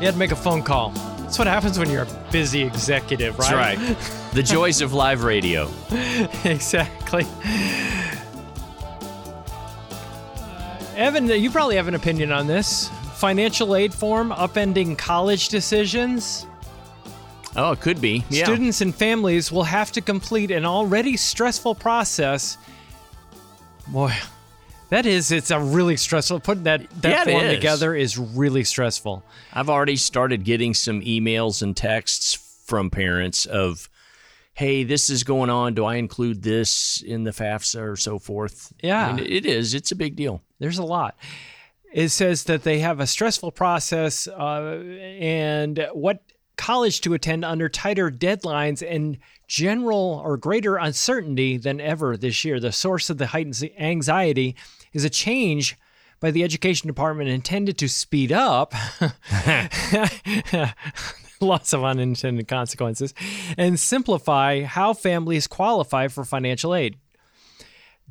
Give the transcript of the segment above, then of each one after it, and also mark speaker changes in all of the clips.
Speaker 1: You had to make a phone call. That's what happens when you're a busy executive, right?
Speaker 2: That's right. the joys of live radio.
Speaker 1: exactly. Uh, Evan, you probably have an opinion on this. Financial aid form upending college decisions.
Speaker 2: Oh, it could be. Yeah.
Speaker 1: Students and families will have to complete an already stressful process. Boy, that is, it's a really stressful. Putting that, that
Speaker 2: Yeah,
Speaker 1: form
Speaker 2: is.
Speaker 1: together is really stressful.
Speaker 2: I've already started getting some emails and texts from parents of, hey, this is going on. Do I include this in the FAFSA or so forth?
Speaker 1: Yeah.
Speaker 2: I mean, it is. It's a big deal.
Speaker 1: There's a lot. It says that they have a stressful process uh, and what college to attend under tighter deadlines and general or greater uncertainty than ever this year. The source of the heightened anxiety is a change by the education department intended to speed up lots of unintended consequences and simplify how families qualify for financial aid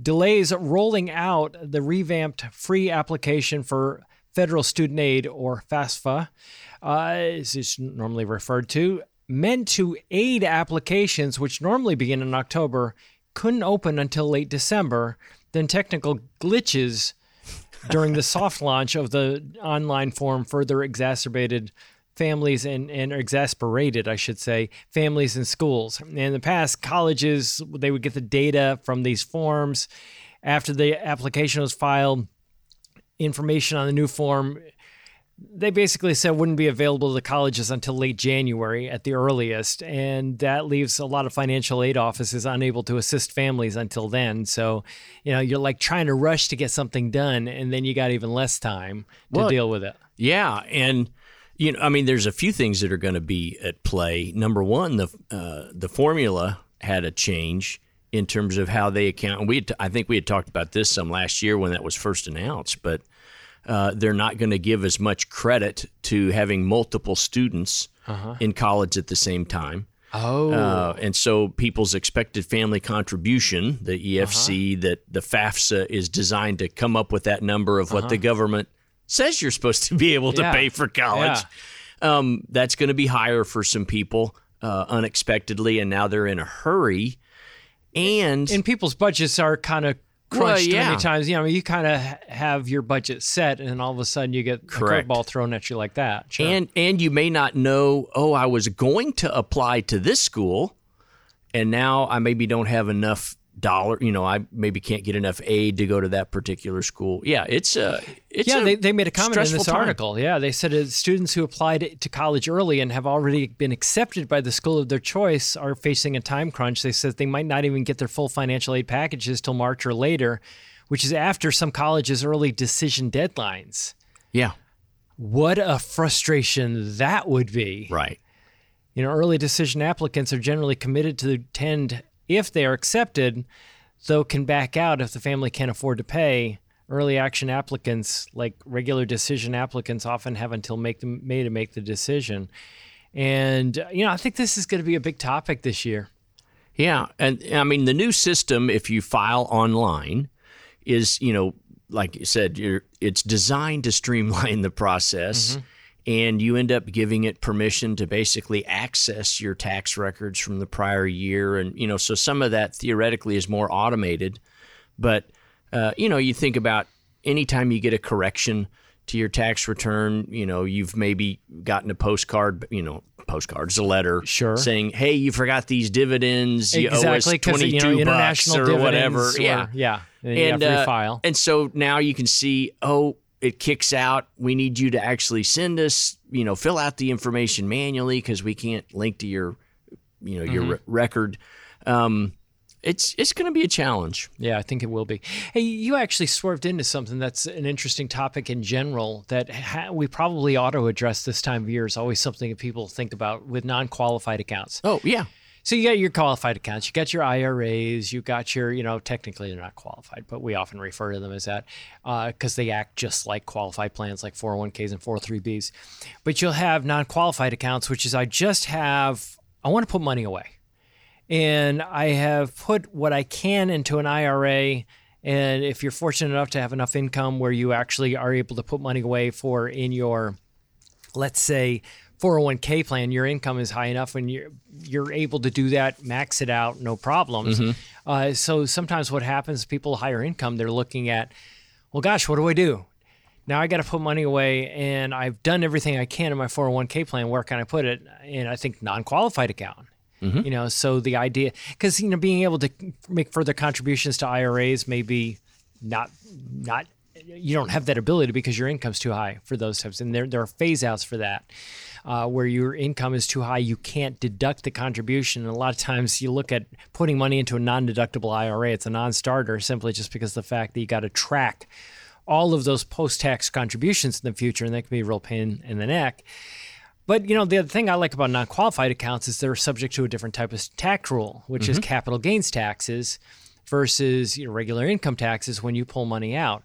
Speaker 1: delays rolling out the revamped free application for federal student aid or FAFSA, uh, as it's normally referred to, meant to aid applications which normally begin in October, couldn't open until late December. Then technical glitches during the soft launch of the online form further exacerbated families and, and exasperated, I should say, families and schools. In the past, colleges, they would get the data from these forms. After the application was filed, information on the new form, they basically said wouldn't be available to colleges until late January at the earliest. And that leaves a lot of financial aid offices unable to assist families until then. So, you know, you're like trying to rush to get something done, and then you got even less time to
Speaker 2: Well,
Speaker 1: deal with it.
Speaker 2: Yeah, and you know, I mean, there's a few things that are going to be at play. Number one, the uh, the formula had a change in terms of how they account. And we, had I think, we had talked about this some last year when that was first announced, but uh, they're not going to give as much credit to having multiple students in college at the same time.
Speaker 1: Oh,
Speaker 2: Uh, and so people's expected family contribution, the EFC, that the FAFSA is designed to come up with that number of what the government says you're supposed to be able to
Speaker 1: Yeah.
Speaker 2: pay for college. Um, that's going to be higher for some people uh, unexpectedly, and now they're in a hurry. And,
Speaker 1: and people's budgets are kind of
Speaker 2: Well,
Speaker 1: crunched
Speaker 2: yeah.
Speaker 1: many times. You know, you kind of have your budget set, and then all of a sudden you get
Speaker 2: Correct.
Speaker 1: a curveball thrown at you like that. Sure.
Speaker 2: and and you may not know. Oh, I was going to apply to this school, and now I maybe don't have enough dollar. You know, I maybe can't get enough aid to go to that particular school. Yeah, it's a it's
Speaker 1: yeah,
Speaker 2: a
Speaker 1: they, they made a comment in this
Speaker 2: time.
Speaker 1: article. Yeah, they said uh, students who applied to college early and have already been accepted by the school of their choice are facing a time crunch. They said they might not even get their full financial aid packages till March or later, which is after some colleges' early decision deadlines.
Speaker 2: Yeah,
Speaker 1: What a frustration that would be.
Speaker 2: right.
Speaker 1: You know, early decision applicants are generally committed to attend if they are accepted, though can back out if the family can't afford to pay. Early action applicants, like regular decision applicants, often have until make them May to make the decision. And uh, you know, I think this is going to be a big topic this year.
Speaker 2: Yeah, and I mean the new system, if you file online, is you know like you said, you're, it's designed to streamline the process, and you end up giving it permission to basically access your tax records from the prior year, and you know so some of that theoretically is more automated, but uh, you know you think about anytime you get a correction to your tax return, you know you've maybe gotten a postcard, you know postcards, a letter,
Speaker 1: Sure.
Speaker 2: saying, "Hey, you forgot these dividends. You owe us
Speaker 1: exactly,
Speaker 2: twenty
Speaker 1: you know, international
Speaker 2: bucks or whatever."
Speaker 1: or-
Speaker 2: yeah,
Speaker 1: yeah. And,
Speaker 2: and uh,
Speaker 1: refile.
Speaker 2: and so now you can see, oh, it kicks out. We need you to actually send us, you know, fill out the information manually because we can't link to your, you know, your
Speaker 1: Mm-hmm.
Speaker 2: re- record. Um, it's it's going to be a challenge.
Speaker 1: Yeah, I think it will be. Hey, you actually swerved into something that's an interesting topic in general that ha- we probably ought to address this time of year. Is always something that people think about with non-qualified accounts.
Speaker 2: Oh yeah,
Speaker 1: So you got your qualified accounts, you got your IRAs, you got your, you know, technically they're not qualified, but we often refer to them as that uh, because they act just like qualified plans like 401ks and 403bs. But you'll have non-qualified accounts, which is I just have, I want to put money away. And I have put what I can into an IRA. And if you're fortunate enough to have enough income where you actually are able to put money away for in your let's say 401k plan, your income is high enough and you're you're able to do that, max it out, no problems. Uh, so sometimes what happens, people higher income, they're looking at, well, gosh, what do I do? Now I got to put money away, and I've done everything I can in my 401k plan. Where can I put it? And I think non-qualified account. You know, so the idea, because you know, being able to make further contributions to IRAs may be not not you don't have that ability because your income's too high for those types and there, there are phase outs for that uh, where your income is too high you can't deduct the contribution and a lot of times you look at putting money into a non-deductible ira it's a non-starter simply just because of the fact that you got to track all of those post-tax contributions in the future and that can be a real pain in the neck but you know the other thing I like about non-qualified accounts is they're subject to a different type of tax rule, which is capital gains taxes versus you know, regular income taxes when you pull money out.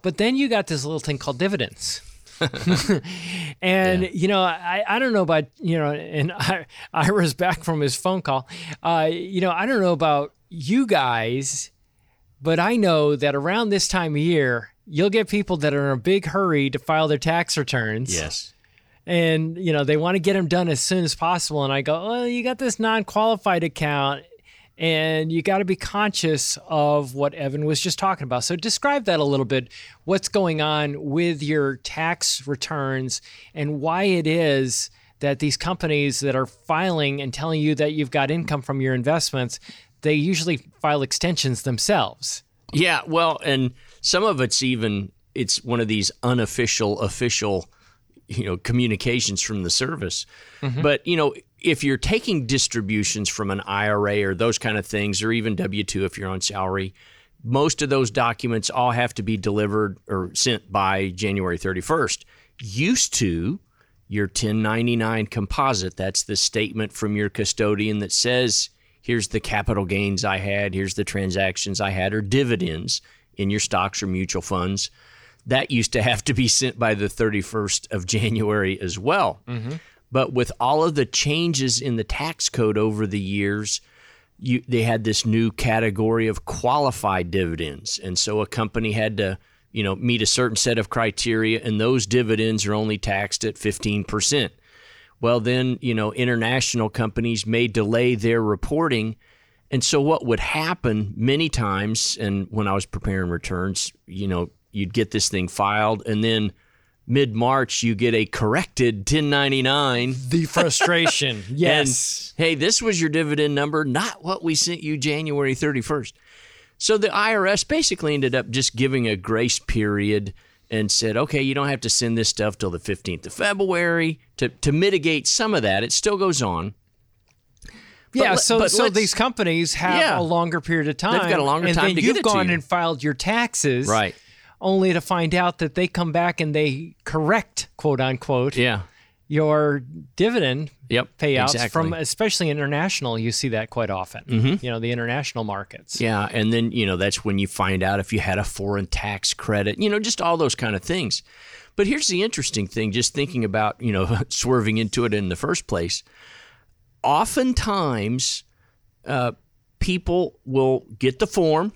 Speaker 1: But then you got this little thing called dividends. and you know, I, I don't know about you know, and I, Ira's back from his phone call. Uh, you know, I don't know about you guys, but I know that around this time of year, you'll get people that are in a big hurry to file their tax returns.
Speaker 2: Yes,
Speaker 1: and you know they want to get them done as soon as possible. And i go well you got this non-qualified account and you got to be conscious of what evan was just talking about so describe that a little bit what's going on with your tax returns and why it is that these companies that are filing and telling you that you've got income from your investments they usually file extensions themselves
Speaker 2: yeah. Well, and some of it's even it's one of these unofficial official you know communications from the service. Mm-hmm. But you know if you're taking distributions from an IRA or those kind of things, or even W two if you're on salary, most of those documents all have to be delivered or sent by January 31st. Used to your 1099 composite, that's the statement from your custodian that says, here's the capital gains I had, here's the transactions I had, or dividends in your stocks or mutual funds. That used to have to be sent by the 31st of January as well. Mm-hmm. But with all of the changes in the tax code over the years, you, they had this new category of qualified dividends, and so a company had to, you know, meet a certain set of criteria, and those dividends are only taxed at fifteen percent. Well, then, you know, international companies may delay their reporting, and so what would happen many times, and when I was preparing returns, you know, you'd get this thing filed, and then mid March you get a corrected 1099
Speaker 1: the frustration yes
Speaker 2: and hey, this was your dividend number, not what we sent you January 31st. So the IRS basically ended up just giving a grace period and said, okay, you don't have to send this stuff till the 15th of February to, to mitigate some of that. It still goes on.
Speaker 1: Yeah,
Speaker 2: le-
Speaker 1: so
Speaker 2: but
Speaker 1: so these companies have
Speaker 2: Yeah.
Speaker 1: a longer period of time.
Speaker 2: They've got a longer
Speaker 1: and
Speaker 2: time get
Speaker 1: you've
Speaker 2: it to
Speaker 1: gone and filed your taxes,
Speaker 2: Right.
Speaker 1: Only to find out that they come back and they correct, quote unquote,
Speaker 2: Yeah.
Speaker 1: your dividend
Speaker 2: Yep.
Speaker 1: payouts
Speaker 2: exactly.
Speaker 1: from, especially international. You see that quite often. You know, the international markets.
Speaker 2: Yeah, and then you know that's when you find out if you had a foreign tax credit, you know, just all those kind of things. But here's the interesting thing: just thinking about you know swerving into it in the first place. Oftentimes, uh, people will get the form,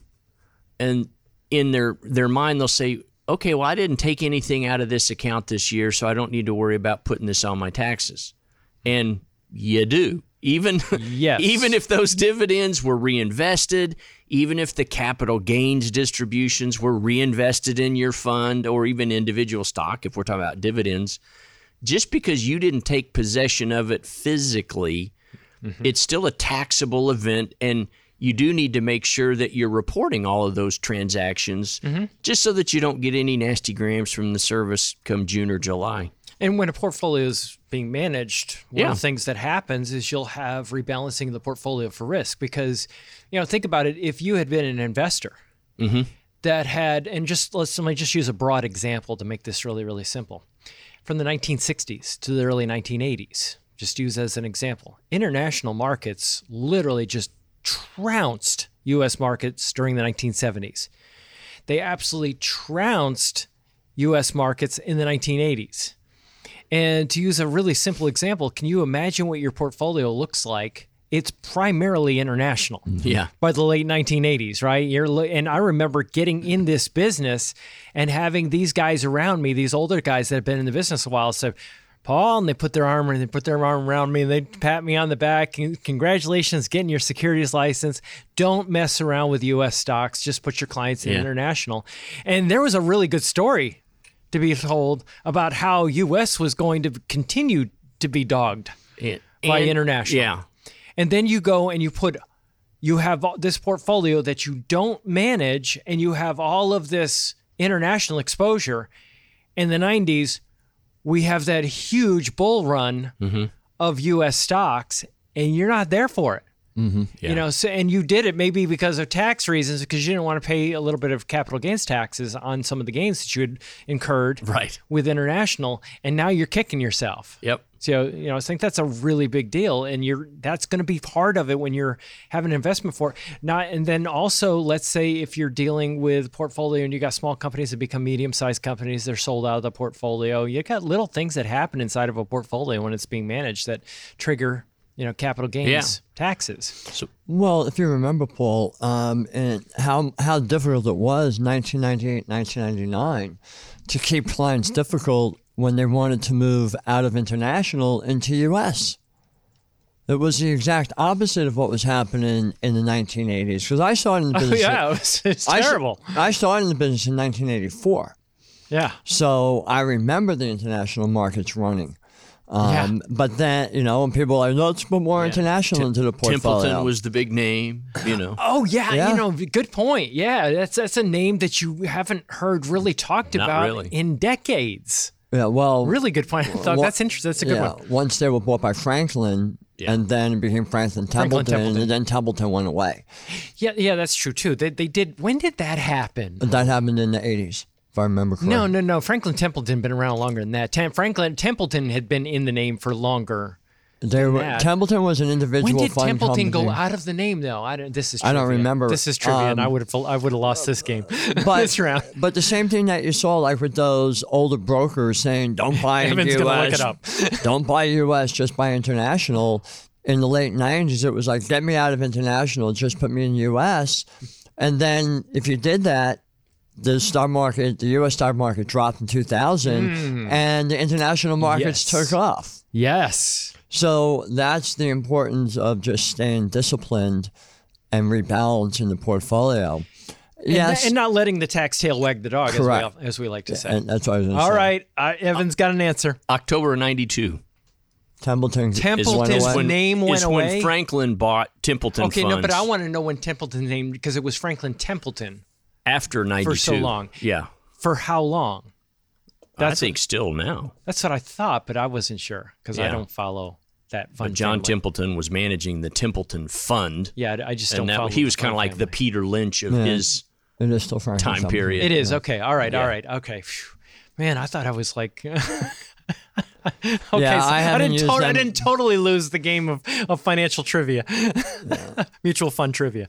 Speaker 2: and in their their mind they'll say, "Okay, well, I didn't take anything out of this account this year, so I don't need to worry about putting this on my taxes." And you do. Even
Speaker 1: Yes.
Speaker 2: even if those dividends were reinvested, even if the capital gains distributions were reinvested in your fund or even individual stock, if we're talking about dividends, just because you didn't take possession of it physically, mm-hmm. it's still a taxable event. And you do need to make sure that you're reporting all of those transactions mm-hmm. just so that you don't get any nasty grams from the service come June or July.
Speaker 1: And when a portfolio is being managed, one
Speaker 2: Yeah.
Speaker 1: of the things that happens is you'll have rebalancing the portfolio for risk because, you know, think about it. If you had been an investor mm-hmm. that had, and just let's let me just use a broad example to make this really, really simple. From the 1960s to the early 1980s, just use as an example, international markets literally just trounced U.S. markets during the 1970s. They absolutely trounced U.S. markets in the 1980s. And to use a really simple example, can you imagine what your portfolio looks like? It's primarily international mm-hmm.
Speaker 2: Yeah.
Speaker 1: by the late 1980s, right? You're and I remember getting in this business and having these guys around me, these older guys that have been in the business a while, say, Paul, and they put their arm and they put their arm around me and they pat me on the back. Con- Congratulations, getting your securities license. Don't mess around with U.S. stocks. Just put your clients in
Speaker 2: Yeah.
Speaker 1: international. And there was a really good story to be told about how U.S. was going to continue to be dogged.
Speaker 2: And-
Speaker 1: By
Speaker 2: and-
Speaker 1: international.
Speaker 2: Yeah.
Speaker 1: And then you go and you put, you have this portfolio that you don't manage, and you have all of this international exposure. In the 90s, we have that huge bull run mm-hmm. of US stocks, and you're not there for it.
Speaker 2: Yeah.
Speaker 1: You know, so and you did it maybe because of tax reasons, because you didn't want to pay a little bit of capital gains taxes on some of the gains that you had incurred
Speaker 2: Right.
Speaker 1: with international, and now you're kicking yourself.
Speaker 2: Yep.
Speaker 1: So you know, I think that's a really big deal, and you're that's going to be part of it when you're having an investment for it. Not, and then also, let's say if you're dealing with portfolio and you got small companies that become medium-sized companies, they're sold out of the portfolio. You got little things that happen inside of a portfolio when it's being managed that trigger, you know, capital gains
Speaker 2: Yeah.
Speaker 1: taxes.
Speaker 3: Well, if you remember, Paul, um, and how how difficult it was 1998, 1999 to keep clients difficult when they wanted to move out of international into U.S. It was the exact opposite of what was happening in the 1980s. Because I started in the
Speaker 1: Oh
Speaker 3: business.
Speaker 1: yeah, it was, it's
Speaker 3: I s-
Speaker 1: terrible.
Speaker 3: I started in the business in 1984.
Speaker 1: Yeah.
Speaker 3: So I remember the international markets running.
Speaker 1: Yeah.
Speaker 3: Um, But then, you know, and people are like, let's put more international into the portfolio.
Speaker 2: Templeton was the big name, you know.
Speaker 1: Oh yeah,
Speaker 3: Yeah.
Speaker 1: you know, good point. Yeah, that's that's a name that you haven't heard really talked
Speaker 2: Not
Speaker 1: about
Speaker 2: really.
Speaker 1: in decades.
Speaker 3: yeah, well,
Speaker 1: Really good point. I thought
Speaker 3: Well,
Speaker 1: that's interesting. That's a good
Speaker 3: yeah,
Speaker 1: one.
Speaker 3: once they were bought by Franklin,
Speaker 2: Yeah.
Speaker 3: and then it became Franklin Templeton,
Speaker 1: Templeton.
Speaker 3: and then Templeton went away.
Speaker 1: Yeah, yeah, that's true too. They they did. When did that happen?
Speaker 3: That happened in the 80s, if I remember correctly.
Speaker 1: No, no, no. Franklin Templeton been around longer than that. Tem- Franklin Templeton had been in the name for longer.
Speaker 3: They were,
Speaker 1: that.
Speaker 3: Templeton was an individual
Speaker 1: When did Templeton go out of the name though? I don't. This is.
Speaker 3: I don't remember.
Speaker 1: This is trivia, and I
Speaker 3: Um,
Speaker 1: would have. I would have lost this game.
Speaker 3: But,
Speaker 1: this round.
Speaker 3: but the same thing that you saw, like with those older brokers saying, "Don't buy U.S.
Speaker 1: gonna look it up.
Speaker 3: don't buy U.S. Just buy international." In the late '90s, it was like, "Get me out of international, just put me in U.S." And then if you did that, the stock market, the U.S. stock market dropped in 2000, and the international markets.
Speaker 1: Yes.
Speaker 3: took off.
Speaker 1: Yes.
Speaker 3: So that's the importance of just staying disciplined and rebalancing the portfolio.
Speaker 1: And,
Speaker 3: Yes,
Speaker 1: and not letting the tax tail wag the dog, as we,
Speaker 3: Correct.
Speaker 1: as we like to say.
Speaker 3: and that's what I was going to
Speaker 1: All
Speaker 3: say.
Speaker 1: right, uh, Evan's got an answer.
Speaker 2: October 92
Speaker 3: Templeton is
Speaker 1: Templeton's
Speaker 3: went away.
Speaker 1: when- name went
Speaker 2: is when? Franklin bought Templeton
Speaker 1: Okay, no, but I want to know when Templeton's name because it was Franklin Templeton
Speaker 2: after 92.
Speaker 1: for so long.
Speaker 2: Yeah.
Speaker 1: for how long?
Speaker 2: I
Speaker 1: That's
Speaker 2: think still now.
Speaker 1: That's what I thought, but I wasn't sure because I don't follow that fund.
Speaker 2: But John
Speaker 1: family.
Speaker 2: Templeton was managing the Templeton Fund.
Speaker 1: Yeah, I just don't
Speaker 2: And
Speaker 1: follow.
Speaker 2: that, he was kind of
Speaker 1: fund
Speaker 2: like the. Peter Lynch of
Speaker 3: Yeah.
Speaker 2: his
Speaker 3: It is still Franklin
Speaker 2: time
Speaker 3: Templeton.
Speaker 2: period.
Speaker 1: It is okay. All right. All
Speaker 2: Yeah.
Speaker 1: right. Okay. Phew. Man, I thought I was like. okay,
Speaker 3: Yeah,
Speaker 1: so
Speaker 3: I haven't
Speaker 1: didn't. tot- I didn't totally lose the game of, of financial trivia, mutual fund trivia.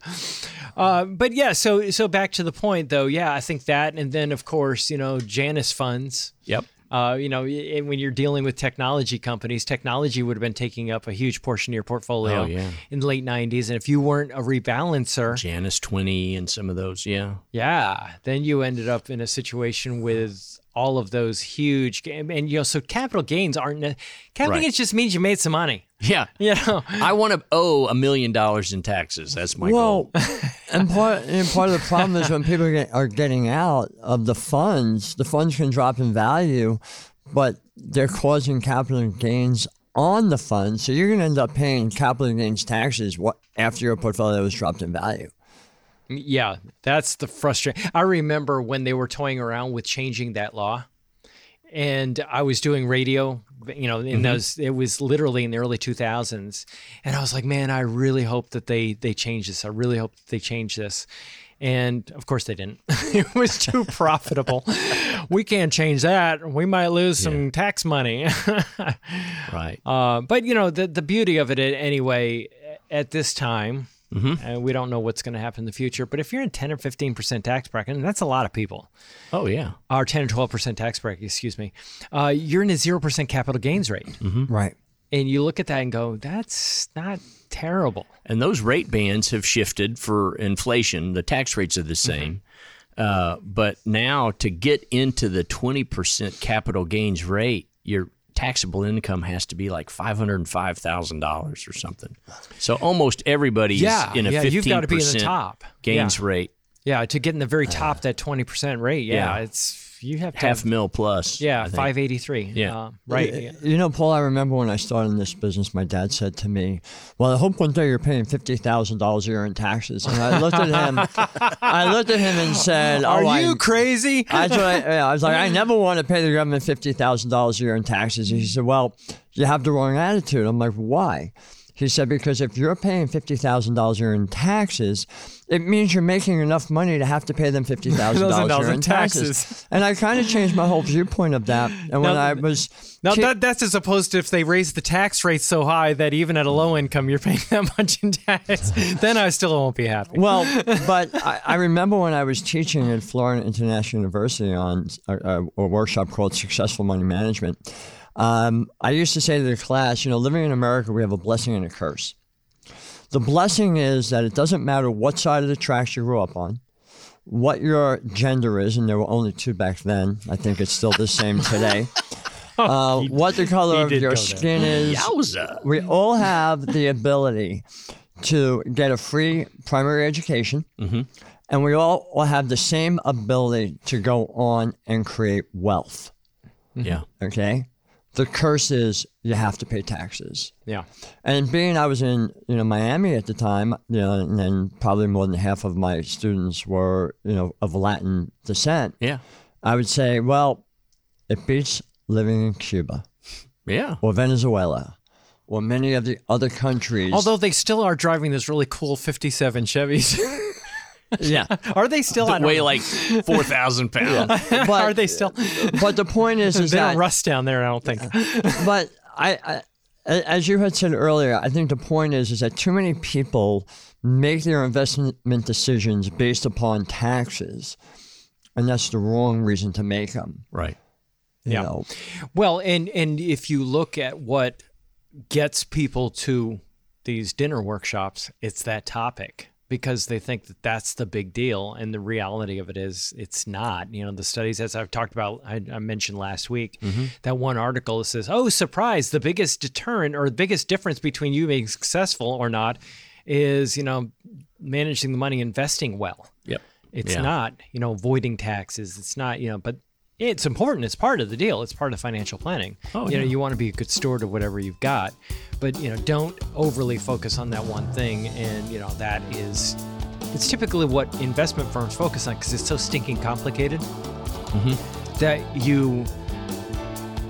Speaker 1: Uh, but yeah, so so back to the point though. Yeah, I think that, and then of course, you know, Janus funds.
Speaker 2: Yep.
Speaker 1: Uh, you know, when you're dealing with technology companies, technology would have been taking up a huge portion of your portfolio
Speaker 2: Oh, yeah.
Speaker 1: in the late 90s. And if you weren't a rebalancer,
Speaker 2: Janus 20 and some of those. Yeah.
Speaker 1: yeah, then you ended up in a situation with all of those huge ga- and you know, so capital gains aren't ne- capital
Speaker 2: Right.
Speaker 1: gains just means you made some money.
Speaker 2: Yeah.
Speaker 1: You know,
Speaker 2: I want to owe a million dollars in taxes. That's my
Speaker 3: Well,
Speaker 2: goal.
Speaker 3: and part and part of the problem is when people get, are getting out of the funds, the funds can drop in value, but they're causing capital gains on the funds. So you're going to end up paying capital gains taxes what after your portfolio has dropped in value.
Speaker 1: Yeah, that's the frustration. I remember when they were toying around with changing that law. and I was doing radio. You know, in those, it was literally in the early 2000s, and I was like, man, I really hope that they they change this. I really hope that they change this. And of course, they didn't. it was too profitable. we can't change that. We might lose some tax money.
Speaker 2: Right.
Speaker 1: Uh, but you know, the the beauty of it anyway, at this time, and we don't know what's going to happen in the future. But if you're in 10 or 15 percent tax bracket, and that's a lot of people,
Speaker 2: oh yeah.
Speaker 1: or 10 or 12 percent tax bracket, excuse me, uh, you're in a zero percent capital gains rate,
Speaker 3: Right.
Speaker 1: and you look at that and go, that's not terrible.
Speaker 2: And those rate bands have shifted for inflation. The tax rates are the same. Uh, but now to get into the 20% capital gains rate, your taxable income has to be like $505,000 or something. So almost everybody's
Speaker 1: Yeah,
Speaker 2: in a
Speaker 1: yeah,
Speaker 2: 15%
Speaker 1: you've got to be in the top.
Speaker 2: gains
Speaker 1: Yeah.
Speaker 2: rate,
Speaker 1: Yeah, to get in the very top uh, that 20 percent rate. Yeah,
Speaker 2: yeah.
Speaker 1: it's you have to
Speaker 2: half
Speaker 1: have,
Speaker 2: mil plus.
Speaker 1: Yeah, 583.
Speaker 2: Yeah.
Speaker 1: uh, right. yeah.
Speaker 3: You know, Paul, I remember when I started in this business, my dad said to me, Well, I hope one day you're paying $50,000 a year in taxes. And I looked at him, I looked at him and said,
Speaker 1: Are
Speaker 3: oh,
Speaker 1: you
Speaker 3: I,
Speaker 1: crazy?
Speaker 3: I, was like, I was like, I never want to pay the government $50,000 a year in taxes. And he said, Well, you have the wrong attitude. I'm like, Why? He said, because if you're paying $50,000 a year in taxes, it means you're making enough money to have to pay them $50,000 a year
Speaker 1: in taxes.
Speaker 3: taxes. And I kind of changed my whole viewpoint of that. And when I was.
Speaker 1: Now
Speaker 3: ki-
Speaker 1: that that's as opposed to if they raise the tax rate so high that even at a low income you're paying that much in tax, then I still won't be happy.
Speaker 3: Well, but I, I remember when I was teaching at Florida International University on a, a, a workshop called Successful Money Management. Um, I used to say to the class, you know, living in America, we have a blessing and a curse. The blessing is that it doesn't matter what side of the tracks you grew up on, what your gender is, and there were only two back then. I think it's still the same today. Uh, what the color of your skin is,
Speaker 2: Yowza.
Speaker 3: we all have the ability to get a free primary education, and we all, all have the same ability to go on and create wealth.
Speaker 2: Yeah.
Speaker 3: Okay, the curse is you have to pay taxes.
Speaker 1: Yeah.
Speaker 3: And being I was in you know Miami at the time, you know, and then probably more than half of my students were you know of Latin descent.
Speaker 2: Yeah.
Speaker 3: I would say, well, it beats living in Cuba
Speaker 2: Yeah.
Speaker 3: or Venezuela or many of the other countries.
Speaker 1: Although they still are driving this really cool 57 Chevys.
Speaker 3: yeah,
Speaker 1: are they still? I
Speaker 2: That
Speaker 1: don't
Speaker 2: weigh
Speaker 1: know.
Speaker 2: like 4,000 pounds.
Speaker 3: but
Speaker 1: are they still?
Speaker 3: But the point is, is
Speaker 1: they
Speaker 3: that
Speaker 1: don't rust down there. I don't think.
Speaker 3: but I, I, a- as you had said earlier, I think the point is is that too many people make their investment decisions based upon taxes, and that's the wrong reason to make them.
Speaker 2: Right.
Speaker 3: You
Speaker 1: Yeah.
Speaker 3: know?
Speaker 1: Well, and and if you look at what gets people to these dinner workshops, it's that topic because they think that that's the big deal, and the reality of it is it's not. You know, the studies, as I've talked about, I, I mentioned last week, mm-hmm. that one article says, "Oh, surprise! The biggest deterrent or the biggest difference between you being successful or not is you know managing the money, investing well."
Speaker 2: Yep.
Speaker 1: It's
Speaker 2: Yeah.
Speaker 1: not, you know, avoiding taxes. It's not, you know, but it's important. It's part of the deal. It's part of financial planning.
Speaker 2: Oh,
Speaker 1: you know,
Speaker 2: yeah.
Speaker 1: you want to be a good steward of whatever you've got, but you know, don't overly focus on that one thing. And you know, that is, it's typically what investment firms focus on because it's so stinking complicated
Speaker 2: Mm-hmm.
Speaker 1: that you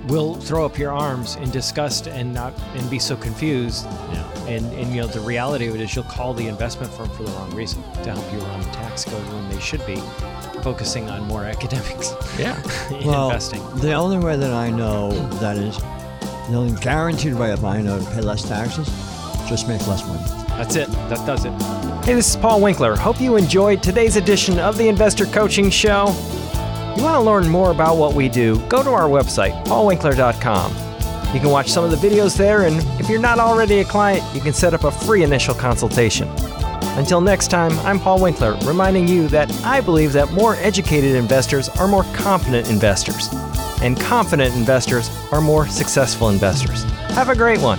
Speaker 1: will throw up your arms in disgust and not and be so confused
Speaker 2: Yeah.
Speaker 1: and and you know the reality of it is you'll call the investment firm for the wrong reason to help you around the tax code when they should be focusing on more academics
Speaker 2: Yeah.
Speaker 1: in
Speaker 3: Well,
Speaker 1: investing.
Speaker 3: the only way that I know that is the only guaranteed way of I know to pay less taxes, just make less money.
Speaker 1: That's it. That does it. Hey, this is Paul Winkler. Hope you enjoyed today's edition of the Investor Coaching Show. You want to learn more about what we do? Go to our website, paulwinkler.com. You can watch some of the videos there, and if you're not already a client, you can set up a free initial consultation. Until next time, I'm Paul Winkler, reminding you that I believe that more educated investors are more confident investors, and confident investors are more successful investors. Have a great one.